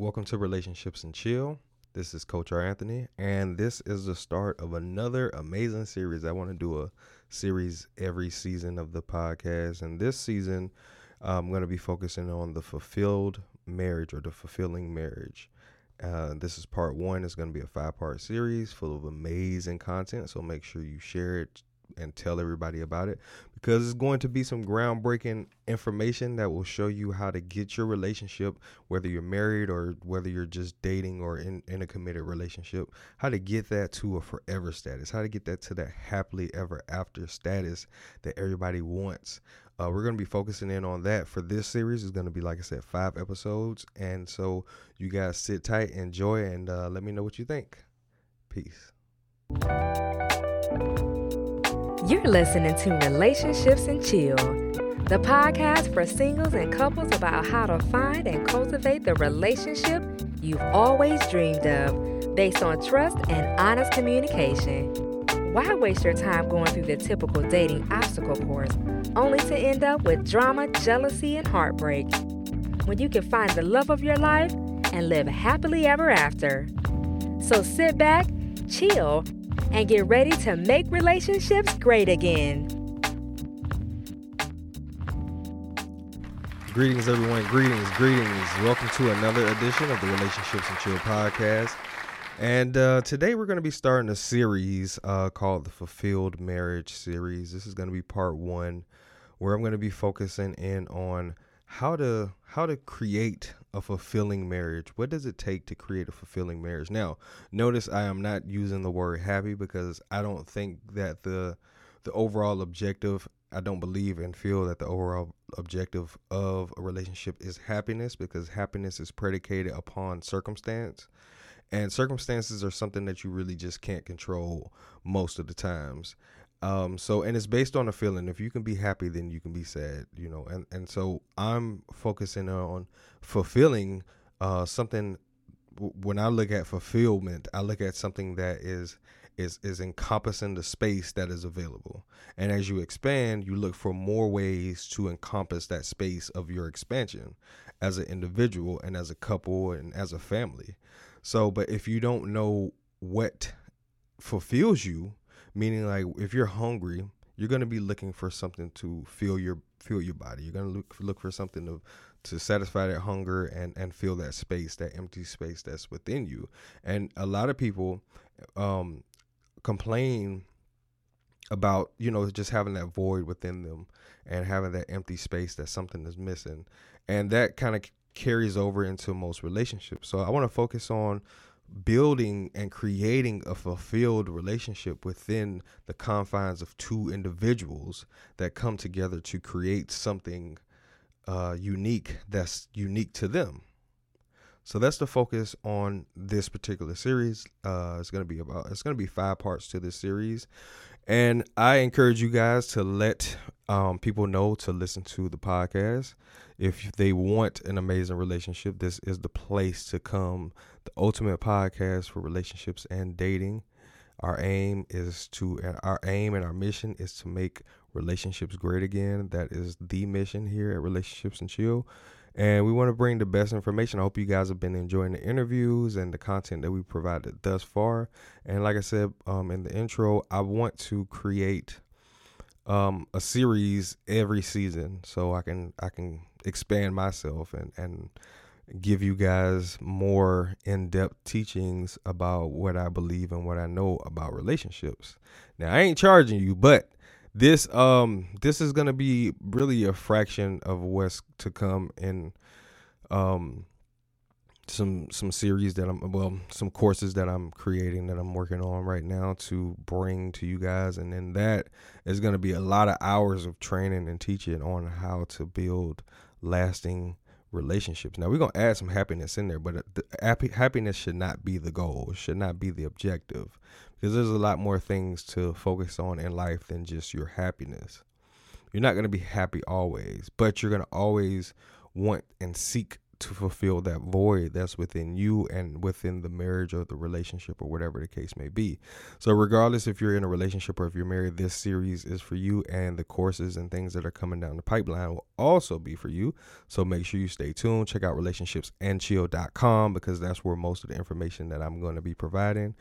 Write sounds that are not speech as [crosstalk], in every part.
Welcome to Relationships and Chill. This is Coach R. Anthony, and this is the start of another amazing series. I want to do a series every season of the podcast, and this season I'm going to be focusing on the fulfilled marriage or the fulfilling marriage. Uh, this is part one. It's going to be a five part series full of amazing content. So make sure you share it, and tell everybody about it because it's going to be some groundbreaking information that will show you how to get your relationship, whether you're married or whether you're just dating or in, in a committed relationship, how to get that to a forever status, how to get that to that happily ever after status that everybody wants. Uh, we're going to be focusing in on that for this series. It's going to be, like I said, five episodes. And so you guys sit tight, enjoy, and uh, let me know what you think. Peace. You're listening to Relationships and Chill, the podcast for singles and couples about how to find and cultivate the relationship you've always dreamed of based on trust and honest communication. Why waste your time going through the typical dating obstacle course only to end up with drama, jealousy, and heartbreak? When you can find the love of your life and live happily ever after. So sit back, chill, and get ready to make relationships great again. Greetings, everyone. Greetings, greetings. Welcome to another edition of the Relationships and Chill podcast. And uh, today we're going to be starting a series uh, called the Fulfilled Marriage Series. This is going to be part one, where I'm going to be focusing in on how to how to create a fulfilling marriage. What does it take to create a fulfilling marriage? Now, notice I am not using the word happy because I don't think that the the overall objective I don't believe and feel that the overall objective of a relationship is happiness because happiness is predicated upon circumstance. And circumstances are something that you really just can't control most of the times. Um, so and it's based on a feeling. If you can be happy, then you can be sad, you know. And and so I'm focusing on fulfilling uh, something. When I look at fulfillment, I look at something that is is is encompassing the space that is available. And as you expand, you look for more ways to encompass that space of your expansion as an individual and as a couple and as a family. So, but if you don't know what fulfills you, meaning like if you're hungry you're going to be looking for something to fill your fill your body. You're going to look look for something to to satisfy that hunger and and fill that space that empty space that's within you. And a lot of people um complain about you know just having that void within them and having that empty space that something is missing. And that kind of carries over into most relationships. So i want to focus on building and creating a fulfilled relationship within the confines of two individuals that come together to create something uh, unique that's unique to them. So that's the focus on this particular series. Uh, it's gonna be about it's gonna be five parts to this series, and I encourage you guys to let um, people know to listen to the podcast. If they want an amazing relationship, this is the place to come. The ultimate podcast for relationships and dating. Our aim is to our aim and our mission is to make relationships great again. That is the mission here at Relationships and Chill. And we want to bring the best information. I hope you guys have been enjoying the interviews and the content that we provided thus far. And like I said um, in the intro, I want to create um, a series every season so I can I can expand myself and and give you guys more in-depth teachings about what I believe and what I know about relationships. Now I ain't charging you, but this um this is gonna be really a fraction of what's to come in um some some series that I'm well some courses that I'm creating that I'm working on right now to bring to you guys and then that is going to be a lot of hours of training and teaching on how to build lasting relationships. Now we're going to add some happiness in there, but the happy, happiness should not be the goal. Should not be the objective because there's a lot more things to focus on in life than just your happiness. You're not going to be happy always, but you're going to always want and seek to fulfill that void that's within you and within the marriage or the relationship or whatever the case may be. So, regardless if you're in a relationship or if you're married, this series is for you, and the courses and things that are coming down the pipeline will also be for you. So, make sure you stay tuned. Check out relationshipsandchill.com because that's where most of the information that I'm going to be providing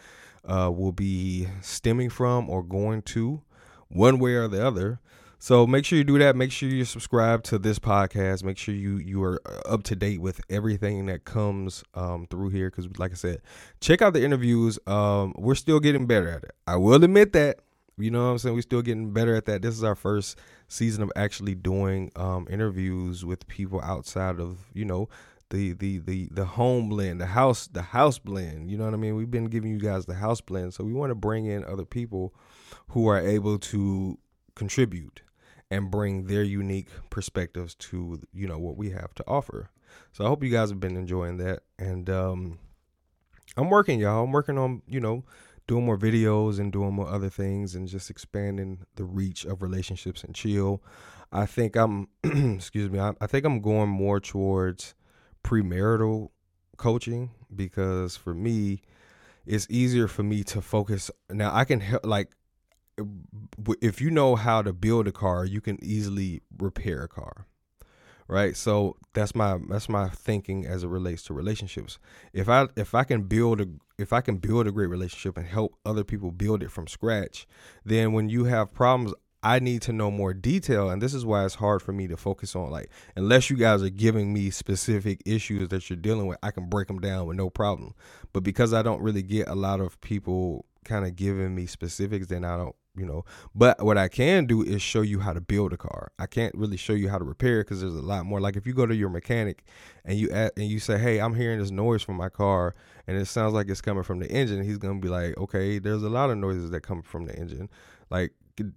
uh, will be stemming from or going to one way or the other. So make sure you do that. Make sure you subscribe to this podcast. Make sure you you are up to date with everything that comes um, through here. Because, like I said, check out the interviews. Um, we're still getting better at it. I will admit that. You know what I'm saying? We're still getting better at that. This is our first season of actually doing um, interviews with people outside of you know the the the the home blend, the house the house blend. You know what I mean? We've been giving you guys the house blend, so we want to bring in other people who are able to contribute and bring their unique perspectives to you know what we have to offer. So I hope you guys have been enjoying that, and um, I'm working, y'all. I'm working on you know doing more videos and doing more other things and just expanding the reach of relationships and chill. I think I'm, [clears throat] excuse me, I, I think I'm going more towards premarital coaching because for me, it's easier for me to focus. Now I can help, like if you know how to build a car, you can easily repair a car. Right? So that's my that's my thinking as it relates to relationships. If I if I can build a if I can build a great relationship and help other people build it from scratch, then when you have problems, I need to know more detail. And this is why it's hard for me to focus on like unless you guys are giving me specific issues that you're dealing with, I can break them down with no problem. But because I don't really get a lot of people kind of giving me specifics, then I don't you know. But what I can do is show you how to build a car. I can't really show you how to repair it because there's a lot more. Like if you go to your mechanic and you add, and you say, "Hey, I'm hearing this noise from my car, and it sounds like it's coming from the engine," he's gonna be like, "Okay, there's a lot of noises that come from the engine. Like,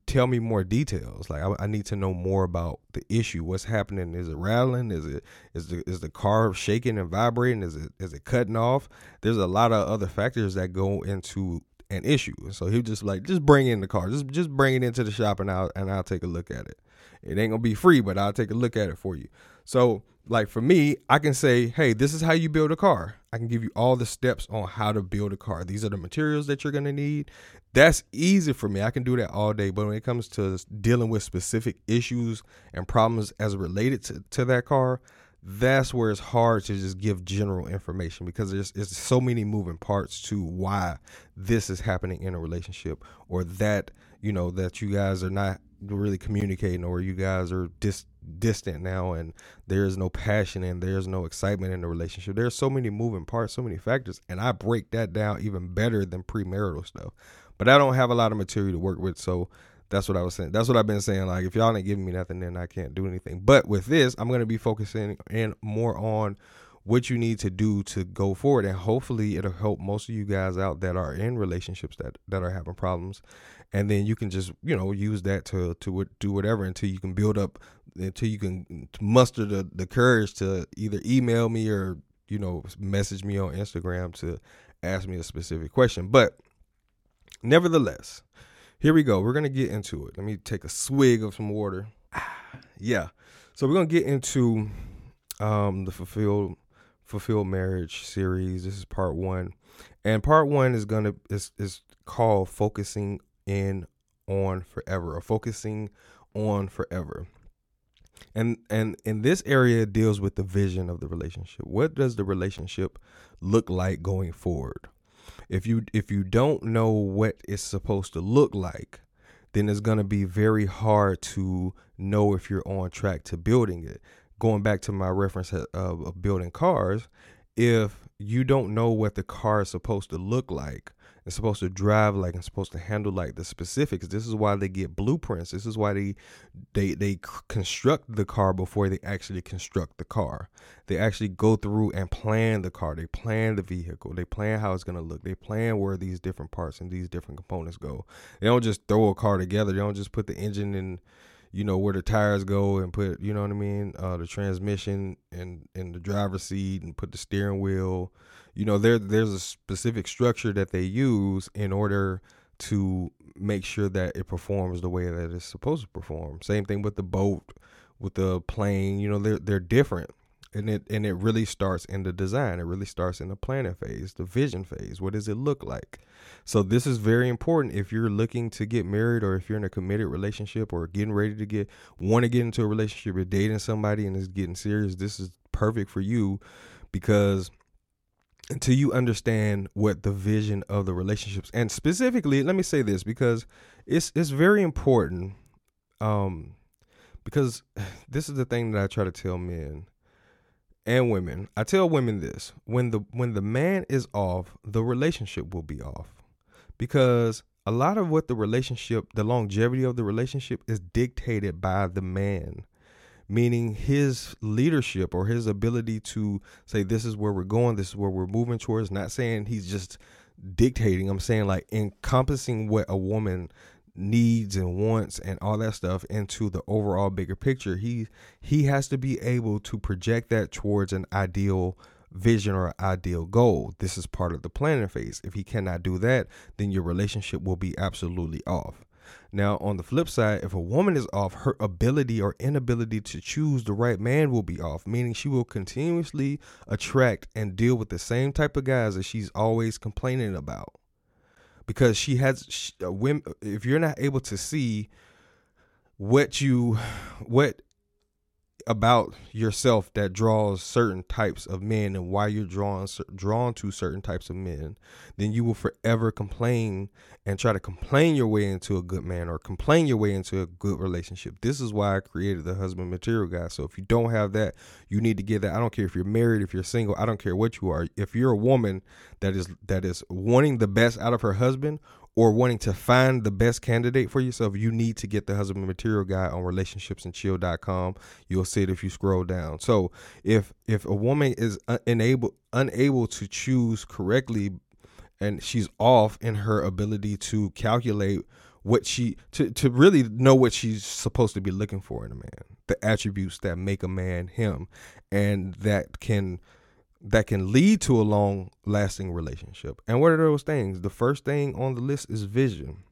tell me more details. Like, I, I need to know more about the issue. What's happening? Is it rattling? Is it is the is the car shaking and vibrating? Is it is it cutting off? There's a lot of other factors that go into an issue. So he just like, just bring in the car, just just bring it into the shop and I'll and I'll take a look at it. It ain't gonna be free, but I'll take a look at it for you. So like for me, I can say, hey, this is how you build a car. I can give you all the steps on how to build a car. These are the materials that you're gonna need. That's easy for me. I can do that all day. But when it comes to dealing with specific issues and problems as related to, to that car, that's where it's hard to just give general information because there's, there's so many moving parts to why this is happening in a relationship or that you know that you guys are not really communicating or you guys are dis- distant now and there's no passion and there's no excitement in the relationship. There's so many moving parts so many factors and i break that down even better than premarital stuff. But i don't have a lot of material to work with so that's what I was saying. That's what I've been saying. Like, if y'all ain't giving me nothing, then I can't do anything. But with this, I'm gonna be focusing in more on what you need to do to go forward, and hopefully, it'll help most of you guys out that are in relationships that that are having problems, and then you can just you know use that to to do whatever until you can build up until you can muster the the courage to either email me or you know message me on Instagram to ask me a specific question. But nevertheless here we go. We're gonna get into it. Let me take a swig of some water. [sighs] yeah. So we're gonna get into um, the fulfilled fulfilled marriage series. This is part one, and part one is gonna is is called focusing in on forever or focusing on forever. And and in this area deals with the vision of the relationship. What does the relationship look like going forward? If you if you don't know what it's supposed to look like then it's going to be very hard to know if you're on track to building it. Going back to my reference of, of building cars if you don't know what the car is supposed to look like and supposed to drive like and supposed to handle like the specifics. This is why they get blueprints. This is why they they they construct the car before they actually construct the car. They actually go through and plan the car. They plan the vehicle. They plan how it's going to look. They plan where these different parts and these different components go. They don't just throw a car together. They don't just put the engine in you know where the tires go and put you know what I mean? Uh, the transmission and in the driver's seat and put the steering wheel. You know there there's a specific structure that they use in order to make sure that it performs the way that it's supposed to perform. Same thing with the boat with the plane you know they're they're different and it and it really starts in the design. It really starts in the planning phase the vision phase. What does it look like? So this is very important if you're looking to get married or if you're in a committed relationship or getting ready to get want to get into a relationship or dating somebody and is getting serious this is perfect for you because until you understand what the vision of the relationships and specifically let me say this because it's it's very important um because [sighs] this is the thing that I try to tell men and women. I tell women this: when the when the man is off, the relationship will be off. Because a lot of what the relationship, the longevity of the relationship is dictated by the man. Meaning his leadership or his ability to say, This is where we're going, this is where we're moving towards. Not saying he's just dictating, I'm saying like encompassing what a woman needs and wants and all that stuff into the overall bigger picture he he has to be able to project that towards an ideal vision or ideal goal. This is part of the planning phase. If he cannot do that then your relationship will be absolutely off. Now on the flip side if a woman is off her ability or inability to choose the right man will be off meaning she will continuously attract and deal with the same type of guys that she's always complaining about because she has she, uh, women, if you're not able to see what you what about yourself that draws certain types of men and why you're drawn drawn to certain types of men, then you will forever complain and try to complain your way into a good man or complain your way into a good relationship. This is why I created the husband material guide. So if you don't have that, you need to get that. I don't care if you're married, if you're single, I don't care what you are. If you're a woman that is that is wanting the best out of her husband or wanting to find the best candidate for yourself, you need to get the husband material guide on relationshipsandchill.com. You'll see it if you scroll down. So if if a woman is unable unable to choose correctly and she's off in her ability to calculate what she to, to really know what she's supposed to be looking for in a man, the attributes that make a man him and that can that can lead to a long lasting relationship. And what are those things? The first thing on the list is vision.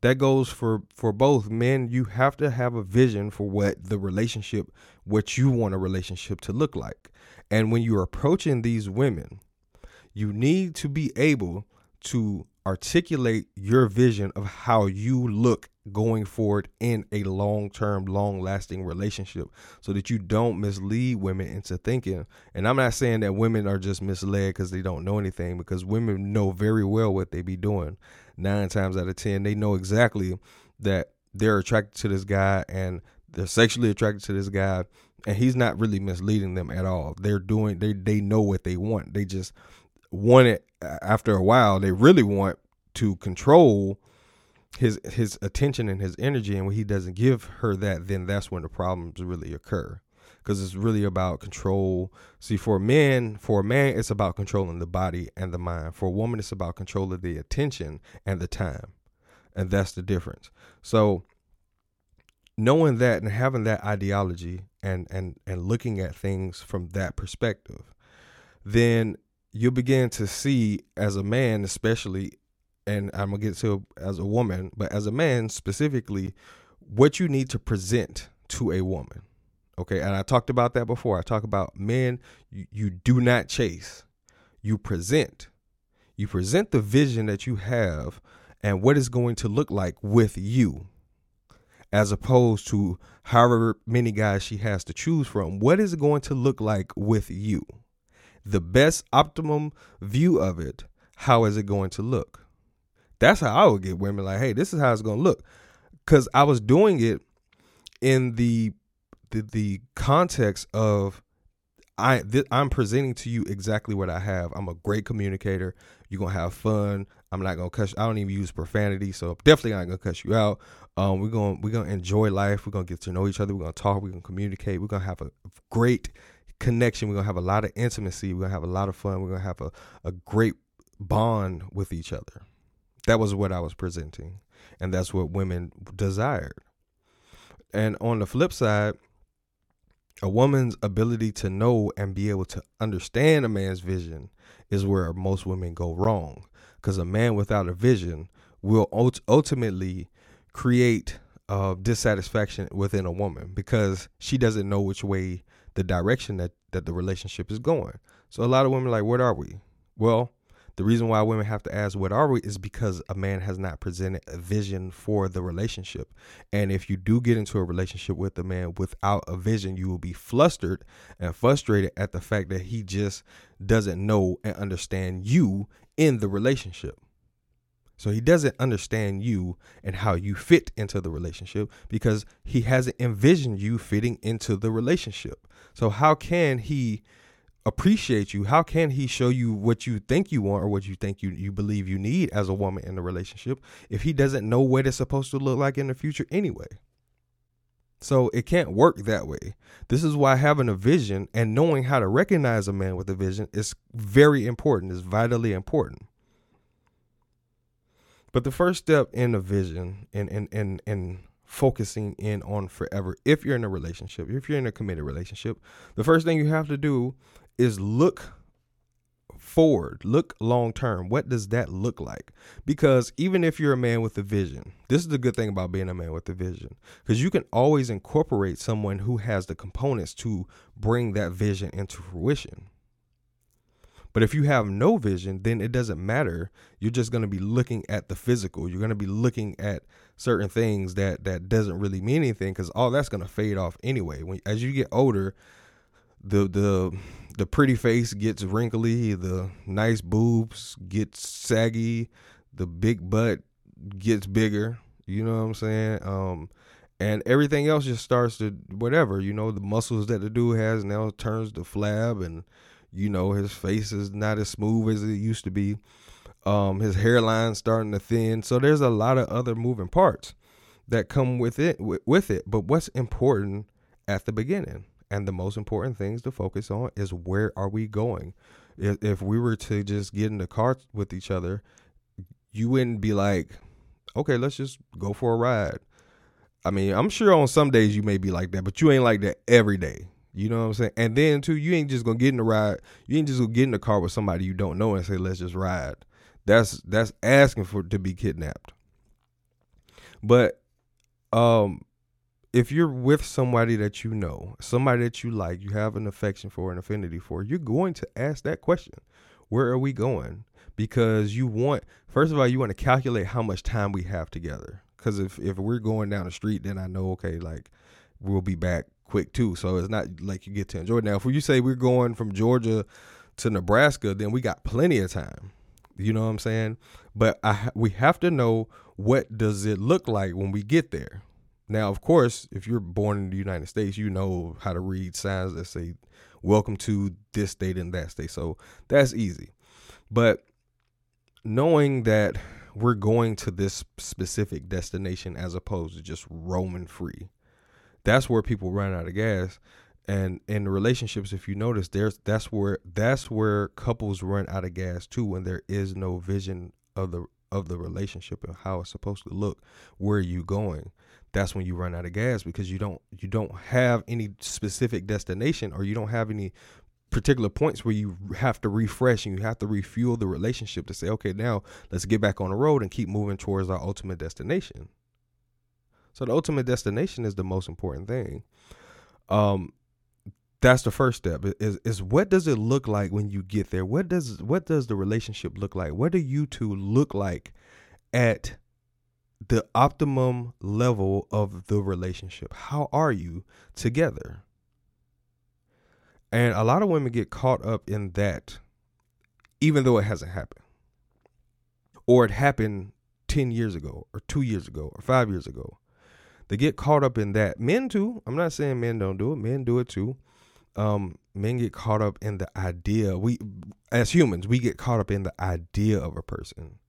That goes for for both men. You have to have a vision for what the relationship, what you want a relationship to look like. And when you're approaching these women, you need to be able to articulate your vision of how you look going forward in a long term, long lasting relationship so that you don't mislead women into thinking. And I'm not saying that women are just misled because they don't know anything, because women know very well what they be doing. Nine times out of 10, they know exactly that they're attracted to this guy and they're sexually attracted to this guy and he's not really misleading them at all. They're doing they they know what they want. They just want it uh, after a while. They really want to control his his attention and his energy and when he doesn't give her that then that's when the problems really occur. Because it's really about control. See for men for a man it's about controlling the body and the mind. For a woman it's about controlling the attention and the time. And that's the difference. So knowing that and having that ideology and and and looking at things from that perspective then you'll begin to see as a man especially and I'm gonna get to as a woman, but as a man specifically, what you need to present to a woman. Okay, and I talked about that before. I talk about men, you, you do not chase, you present. You present the vision that you have and what it's going to look like with you, as opposed to however many guys she has to choose from. What is it going to look like with you? The best optimum view of it, how is it going to look? That's how I would get women like, hey, this is how it's gonna look, because I was doing it in the the, the context of I th- I'm presenting to you exactly what I have. I'm a great communicator. You're gonna have fun. I'm not gonna cuss. I don't even use profanity, so definitely not gonna cuss you out. Um, we're gonna we're gonna enjoy life. We're gonna get to know each other. We're gonna talk. We're gonna communicate. We're gonna have a great connection. We're gonna have a lot of intimacy. We're gonna have a lot of fun. We're gonna have a, a great bond with each other. That was what I was presenting, and that's what women desired. And on the flip side, a woman's ability to know and be able to understand a man's vision is where most women go wrong. Because a man without a vision will ultimately create uh, dissatisfaction within a woman because she doesn't know which way the direction that that the relationship is going. So a lot of women are like, what are we? Well, the reason why women have to ask what are we is because a man has not presented a vision for the relationship. And if you do get into a relationship with a man without a vision, you will be flustered and frustrated at the fact that he just doesn't know and understand you in the relationship. So he doesn't understand you and how you fit into the relationship because he hasn't envisioned you fitting into the relationship. So how can he appreciate you? How can he show you what you think you want or what you think you, you believe you need as a woman in the relationship if he doesn't know what it's supposed to look like in the future anyway? So it can't work that way. This is why having a vision and knowing how to recognize a man with a vision is very important, is vitally important. But the first step in a vision and and and and focusing in on forever, if you're in a relationship, if you're in a committed relationship, the first thing you have to do is look forward, look long term. What does that look like? Because even if you're a man with a vision, this is the good thing about being a man with a vision, because you can always incorporate someone who has the components to bring that vision into fruition. But if you have no vision, then it doesn't matter. You're just going to be looking at the physical. You're going to be looking at certain things that that doesn't really mean anything because all that's going to fade off anyway. When as you get older, the the the pretty face gets wrinkly, the nice boobs get saggy, the big butt gets bigger. You know what I'm saying? Um, and everything else just starts to whatever. You know, the muscles that the dude has now turns to flab and you know, his face is not as smooth as it used to be. Um, his hairline starting to thin. So there's a lot of other moving parts that come with it with it. But what's important at the beginning and the most important things to focus on is where are we going? If, if we were to just get in the car with each other, you wouldn't be like, okay, let's just go for a ride. I mean, I'm sure on some days you may be like that, but you ain't like that every day. You know what I'm saying? And then too, you ain't just gonna get in the ride. You ain't just gonna get in the car with somebody you don't know and say, "Let's just ride." That's that's asking for to be kidnapped. But um, if you're with somebody that you know, somebody that you like, you have an affection for, an affinity for, you're going to ask that question: Where are we going? Because you want, first of all, you want to calculate how much time we have together. Because if if we're going down the street, then I know, okay, like we'll be back quick too. So it's not like you get to enjoy it. Now, if you say we're going from Georgia to Nebraska, then we got plenty of time. You know what I'm saying? But I, we have to know what does it look like when we get there. Now, of course, if you're born in the United States, you know how to read signs that say "Welcome to this state and that state." So that's easy. But knowing that we're going to this specific destination as opposed to just roaming free that's where people run out of gas. And in relationships if you notice there's that's where that's where couples run out of gas too when there is no vision of the of the relationship and how it's supposed to look where are you going. That's when you run out of gas because you don't you don't have any specific destination or you don't have any particular points where you have to refresh and you have to refuel the relationship to say okay now let's get back on the road and keep moving towards our ultimate destination so the ultimate destination is the most important thing. Um, that's the first step. Is is what does it look like when you get there? What does what does the relationship look like? What do you two look like at the optimum level of the relationship? How are you together? And a lot of women get caught up in that, even though it hasn't happened, or it happened 10 years ago, or two years ago, or five years ago. They get caught up in that. Men too. I'm not saying men don't do it. Men do it too. Um, men get caught up in the idea. We, as humans, we get caught up in the idea of a person,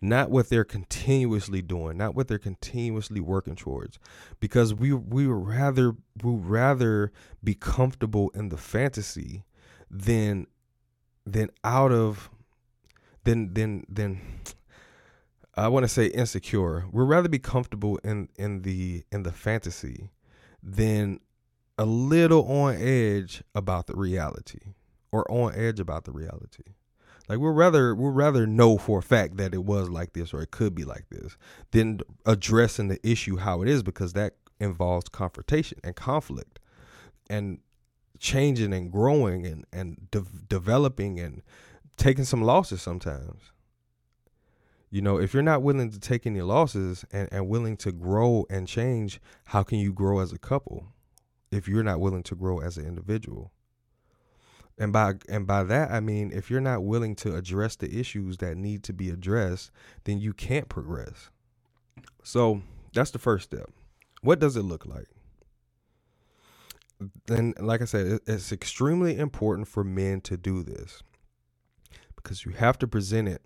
not what they're continuously doing, not what they're continuously working towards, because we we would rather we rather be comfortable in the fantasy than than out of than than than I want to say insecure. We'd rather be comfortable in in the in the fantasy than a little on edge about the reality or on edge about the reality. Like we'd rather we'd rather know for a fact that it was like this or it could be like this than addressing the issue how it is because that involves confrontation and conflict. And changing and growing and and de- developing and taking some losses sometimes. You know, if you're not willing to take any losses and, and willing to grow and change, how can you grow as a couple if you're not willing to grow as an individual? And by and by that I mean if you're not willing to address the issues that need to be addressed, then you can't progress. So that's the first step. What does it look like? Then, like I said, it's extremely important for men to do this because you have to present it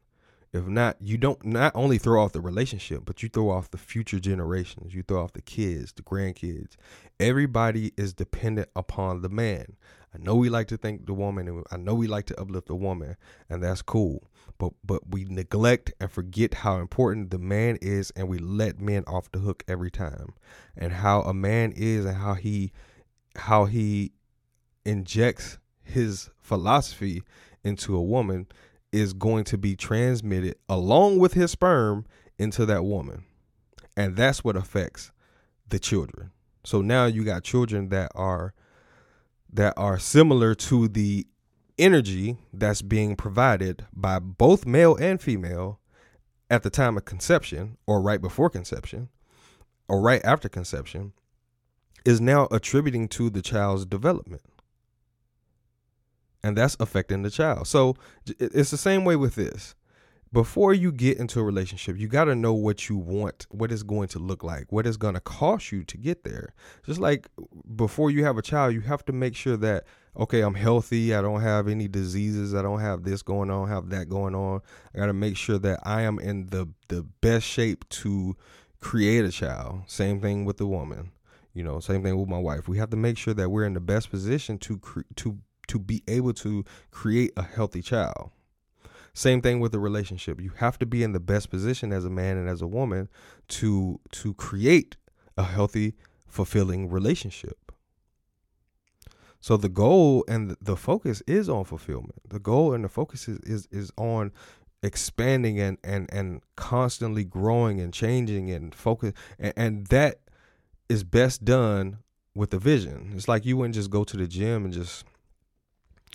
if not, you don't not only throw off the relationship, but you throw off the future generations. You throw off the kids, the grandkids. Everybody is dependent upon the man. I know we like to thank the woman, and I know we like to uplift the woman, and that's cool. But but we neglect and forget how important the man is, and we let men off the hook every time. And how a man is, and how he how he injects his philosophy into a woman is going to be transmitted along with his sperm into that woman. And that's what affects the children. So now you got children that are that are similar to the energy that's being provided by both male and female at the time of conception or right before conception or right after conception is now attributing to the child's development and that's affecting the child. So it's the same way with this. Before you get into a relationship, you got to know what you want, what it's going to look like, what it's going to cost you to get there. Just like before you have a child, you have to make sure that okay, I'm healthy, I don't have any diseases, I don't have this going on, have that going on. I got to make sure that I am in the the best shape to create a child. Same thing with the woman. You know, same thing with my wife. We have to make sure that we're in the best position to cre- to to be able to create a healthy child. Same thing with the relationship. You have to be in the best position as a man and as a woman to to create a healthy, fulfilling relationship. So the goal and the focus is on fulfillment. The goal and the focus is is, is on expanding and, and and constantly growing and changing and focus and, and that is best done with a vision. It's like you wouldn't just go to the gym and just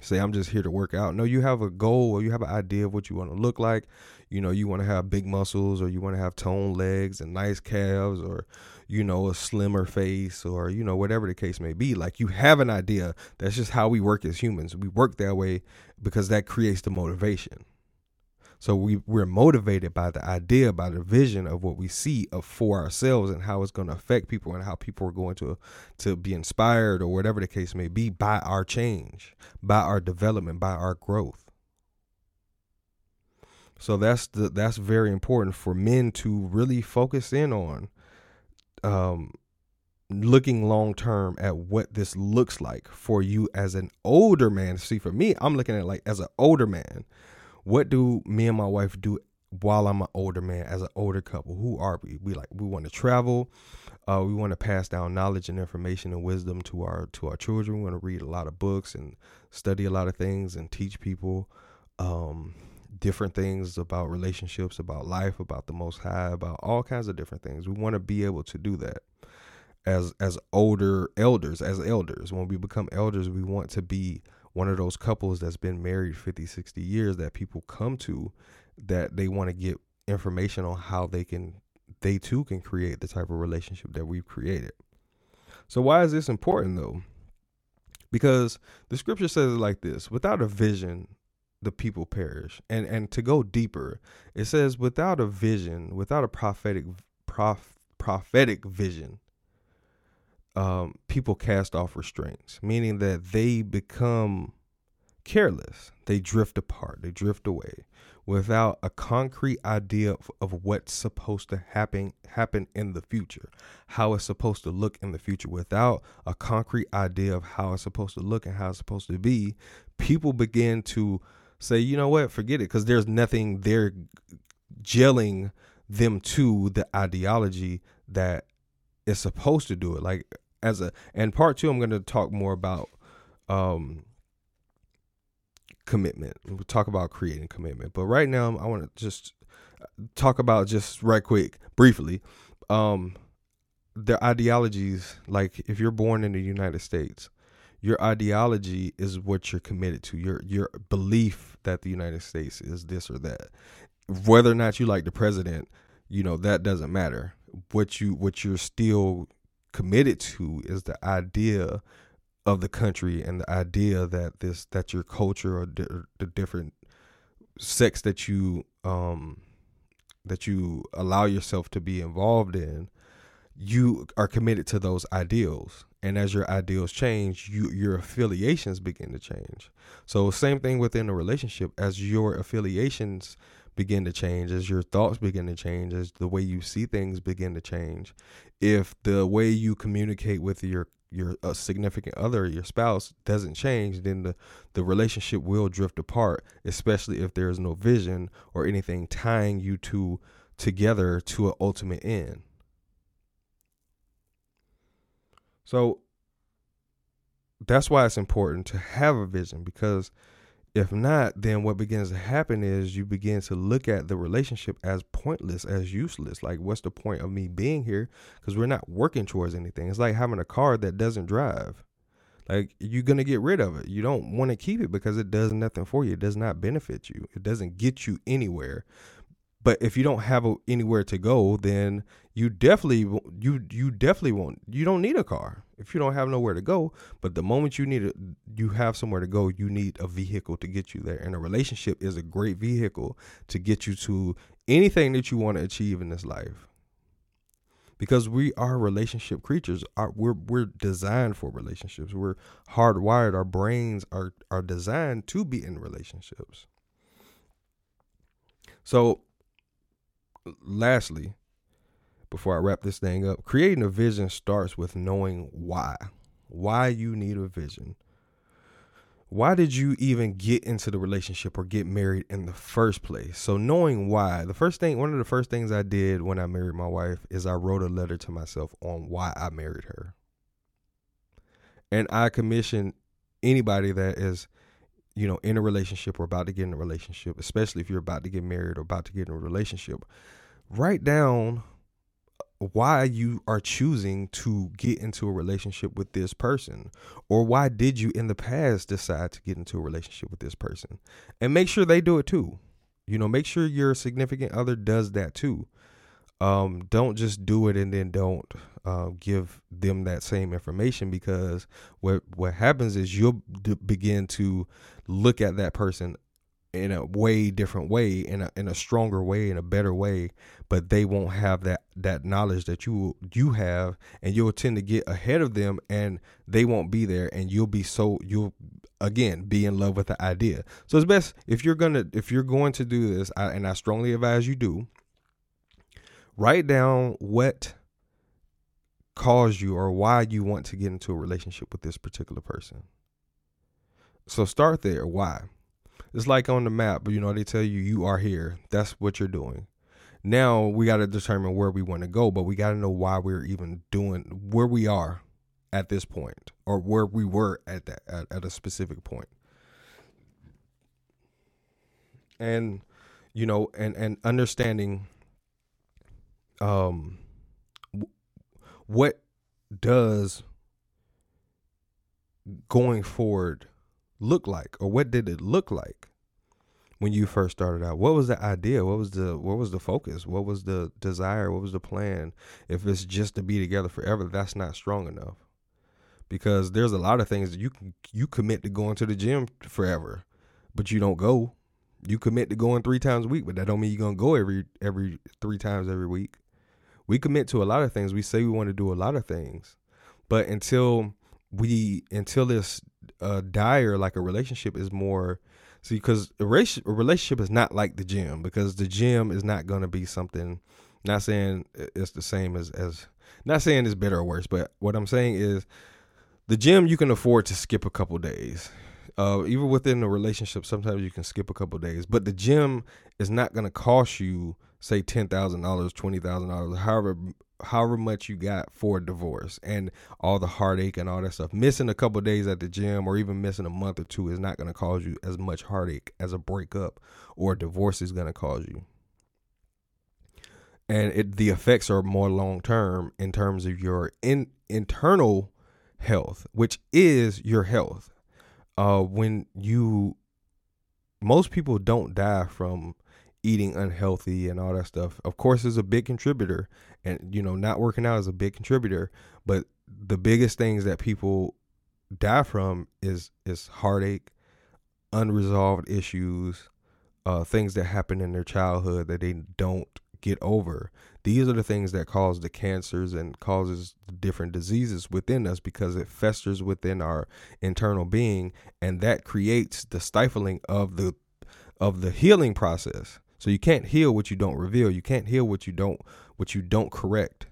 say I'm just here to work out. No, you have a goal or you have an idea of what you want to look like. You know, you want to have big muscles or you want to have toned legs and nice calves or you know, a slimmer face or you know, whatever the case may be. Like you have an idea. That's just how we work as humans. We work that way because that creates the motivation. So we we're motivated by the idea, by the vision of what we see of for ourselves and how it's going to affect people and how people are going to to be inspired or whatever the case may be by our change, by our development, by our growth. So that's the that's very important for men to really focus in on um looking long term at what this looks like for you as an older man. See, for me, I'm looking at like as an older man what do me and my wife do while I'm an older man as an older couple? Who are we? We like we want to travel. Uh, we want to pass down knowledge and information and wisdom to our to our children. We want to read a lot of books and study a lot of things and teach people um, different things about relationships, about life, about the Most High, about all kinds of different things. We want to be able to do that as as older elders, as elders. When we become elders, we want to be one of those couples that's been married 50, 60 years that people come to that they want to get information on how they can they too can create the type of relationship that we've created. So why is this important though? Because the scripture says it like this, without a vision the people perish. And and to go deeper, it says without a vision, without a prophetic prof, prophetic vision, um, people cast off restraints, meaning that they become careless. They drift apart, they drift away without a concrete idea of, of, what's supposed to happen happen in the future, how it's supposed to look in the future. Without a concrete idea of how it's supposed to look and how it's supposed to be, people begin to say, you know what, forget it, because there's nothing there gelling them to the ideology that is supposed to do it. Like as a and part two, I'm going to talk more about um commitment. We'll talk about creating commitment. But right now, I want to just talk about just right quick, briefly, um, their ideologies. Like if you're born in the United States, your ideology is what you're committed to. Your your belief that the United States is this or that. Whether or not you like the president, you know, that doesn't matter. What you what you're still committed to is the idea of the country and the idea that this that your culture or di- the different sects that you um that you allow yourself to be involved in you are committed to those ideals. And as your ideals change you your affiliations begin to change. So same thing within a relationship. As your affiliations begin to change as your thoughts begin to change as the way you see things begin to change if the way you communicate with your your significant other your spouse doesn't change then the the relationship will drift apart especially if there is no vision or anything tying you two together to an ultimate end. So that's why it's important to have a vision because if not, then what begins to happen is you begin to look at the relationship as pointless, as useless. Like, what's the point of me being here? Because we're not working towards anything. It's like having a car that doesn't drive. Like, you're going to get rid of it. You don't want to keep it because it does nothing for you. It does not benefit you, it doesn't get you anywhere. But if you don't have a, anywhere to go, then you definitely you you definitely won't. You don't need a car if you don't have nowhere to go. But the moment you need it, you have somewhere to go. You need a vehicle to get you there, and a relationship is a great vehicle to get you to anything that you want to achieve in this life. Because we are relationship creatures. We're we're designed for relationships. We're hardwired. Our brains are are designed to be in relationships. So lastly, before I wrap this thing up, creating a vision starts with knowing why. Why you need a vision. Why did you even get into the relationship or get married in the first place? So knowing why, the first thing, one of the first things I did when I married my wife is I wrote a letter to myself on why I married her. And I commissioned anybody that is you know, in a relationship or about to get in a relationship, especially if you're about to get married or about to get in a relationship, write down why you are choosing to get into a relationship with this person or why did you in the past decide to get into a relationship with this person? And make sure they do it too. You know make sure your significant other does that too um, don't just do it and then don't uh, give them that same information because what what happens is you'll d- begin to look at that person in a way different way in a in a stronger way in a better way but they won't have that that knowledge that you you have and you'll tend to get ahead of them and they won't be there and you'll be so you'll again be in love with the idea. So it's best if you're gonna if you're going to do this I, and i strongly advise you do write down what caused you or why you want to get into a relationship with this particular person. So start there. Why? It's like on the map, but you know, they tell you you are here. That's what you're doing. Now we got to determine where we want to go, but we got to know why we're even doing where we are at this point or where we were at that at, at a specific point. And you know, and and understanding um what does going forward look like or what did it look like when you first started out? What was the idea? What was the what was the focus? What was the desire? What was the plan? If it's just to be together forever that's not strong enough. Because there's a lot of things that you can you commit to going to the gym forever but you don't go. You commit to going three times a week but that don't mean you're gonna go every every three times every week we commit to a lot of things. We say we want to do a lot of things, but until we until it's uh, dire, like a relationship is more. See, because a relationship is not like the gym because the gym is not going to be something. Not saying it's the same as as. Not saying it's better or worse, but what I'm saying is, the gym you can afford to skip a couple days. Uh, even within a relationship, sometimes you can skip a couple days, but the gym is not going to cost you say ten thousand dollars, twenty thousand dollars, however however much you got for a divorce and all the heartache and all that stuff. Missing a couple days at the gym or even missing a month or two is not going to cause you as much heartache as a breakup or a divorce is going to cause you. And it, the effects are more long term in terms of your in, internal health, which is your health. Uh, when you, most people don't die from eating unhealthy and all that stuff. Of course, is a big contributor, and you know, not working out is a big contributor. But the biggest things that people die from is is heartache, unresolved issues, uh, things that happen in their childhood that they don't get over. These are the things that cause the cancers and causes different diseases within us because it festers within our internal being and that creates the stifling of the of the healing process. So you can't heal what you don't reveal. You can't heal what you don't what you don't correct.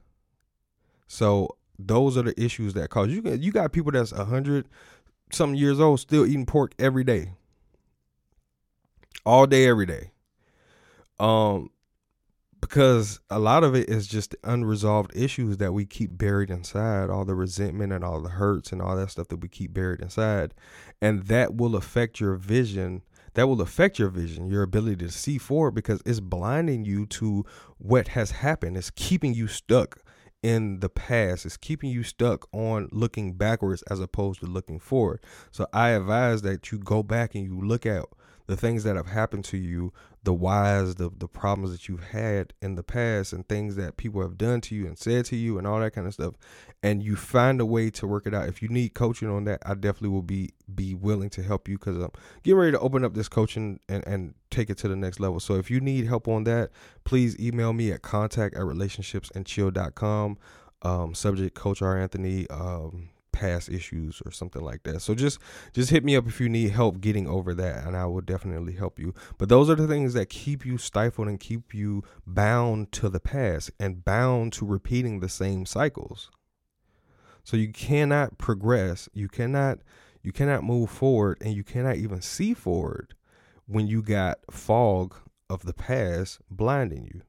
So those are the issues that cause you. You got people that's a hundred some years old still eating pork every day, all day, every day. Um, because a lot of it is just unresolved issues that we keep buried inside, all the resentment and all the hurts and all that stuff that we keep buried inside, and that will affect your vision. That will affect your vision, your ability to see forward because it's blinding you to what has happened. It's keeping you stuck in the past. It's keeping you stuck on looking backwards as opposed to looking forward. So I advise that you go back and you look at the things that have happened to you, the whys, the the problems that you've had in the past, and things that people have done to you and said to you, and all that kind of stuff, and you find a way to work it out. If you need coaching on that, I definitely will be be willing to help you because I'm getting ready to open up this coaching and and take it to the next level. So if you need help on that, please email me at contact at relationshipsandchill.com. Um, subject Coach R. Anthony. Um, past issues or something like that. So just just hit me up if you need help getting over that and I will definitely help you. But those are the things that keep you stifled and keep you bound to the past and bound to repeating the same cycles. So you cannot progress, you cannot you cannot move forward and you cannot even see forward when you got fog of the past blinding you.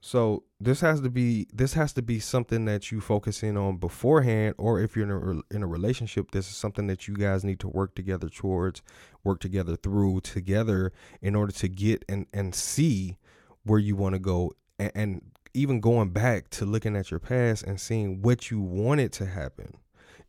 So this has to be this has to be something that you focus in on beforehand, or if you're in a in a relationship, this is something that you guys need to work together towards, work together through together in order to get and and see where you want to go, and, and even going back to looking at your past and seeing what you wanted to happen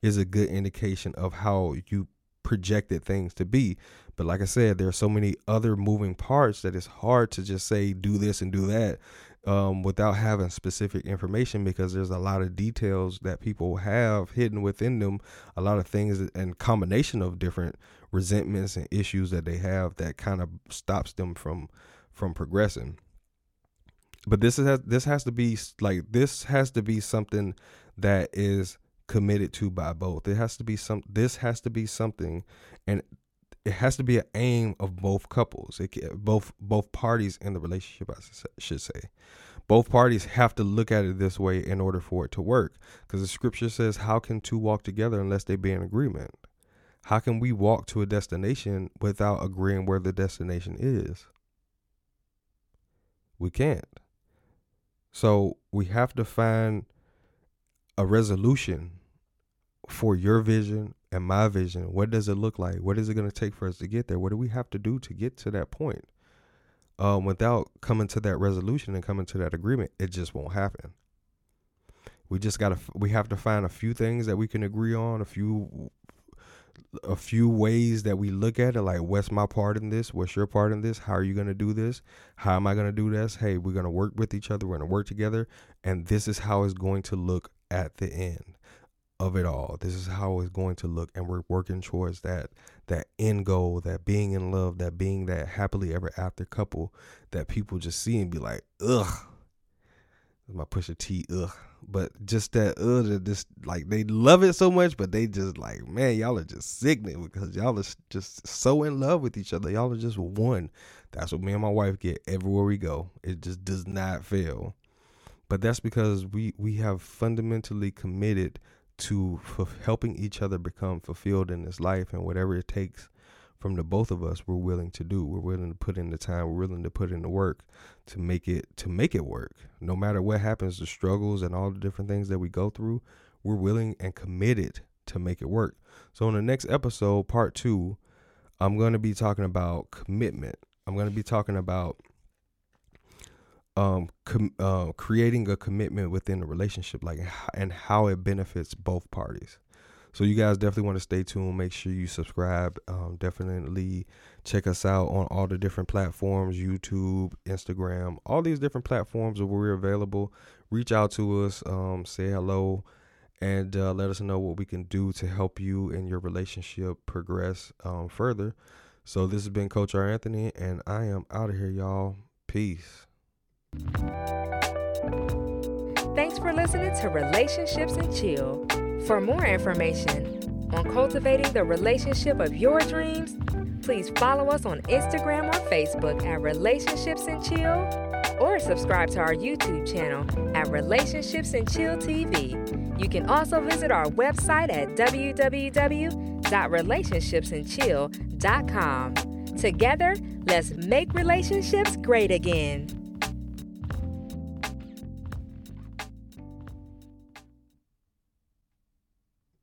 is a good indication of how you projected things to be. But like I said, there are so many other moving parts that it's hard to just say do this and do that um, without having specific information because there's a lot of details that people have hidden within them, a lot of things and combination of different resentments and issues that they have that kind of stops them from from progressing. But this is this has to be like this has to be something that is committed to by both. It has to be some this has to be something and it has to be an aim of both couples, it, both both parties in the relationship. I should say, both parties have to look at it this way in order for it to work. Because the scripture says, "How can two walk together unless they be in agreement?" How can we walk to a destination without agreeing where the destination is? We can't. So we have to find a resolution for your vision and my vision. What does it look like? What is it going to take for us to get there? What do we have to do to get to that point? Um, without coming to that resolution and coming to that agreement, it just won't happen. We just gotta. We have to find a few things that we can agree on. A few, a few ways that we look at it. Like, what's my part in this? What's your part in this? How are you gonna do this? How am I gonna do this? Hey, we're gonna work with each other. We're gonna work together, and this is how it's going to look at the end of it all. This is how it's going to look, and we're working towards that that end goal, that being in love, that being that happily ever after couple that people just see and be like, ugh. My Pusha T, ugh. But just that, ugh, just like they love it so much, but they just like, man, y'all are just sickening because y'all are just so in love with each other. Y'all are just one. That's what me and my wife get everywhere we go. It just does not fail. But that's because we we have fundamentally committed to helping each other become fulfilled in this life and whatever it takes from the both of us we're willing to do. We're willing to put in the time. We're willing to put in the work to make it to make it work. No matter what happens the struggles and all the different things that we go through we're willing and committed to make it work. So in the next episode part 2 I'm going to be talking about commitment. I'm going to be talking about um, com- uh, creating a commitment within the relationship, like and how it benefits both parties. So you guys definitely want to stay tuned. Make sure you subscribe. Um, definitely check us out on all the different platforms: YouTube, Instagram, all these different platforms where we're available. Reach out to us, um, say hello, and uh, let us know what we can do to help you in your relationship progress um, further. So this has been Coach R. Anthony, and I am out of here, y'all. Peace. Thanks for listening to Relationships and Chill. For more information on cultivating the relationship of your dreams, please follow us on Instagram or Facebook at Relationships and Chill or subscribe to our YouTube channel at Relationships and Chill TV. You can also visit our website at www.relationshipsandchill.com. Together, let's make relationships great again.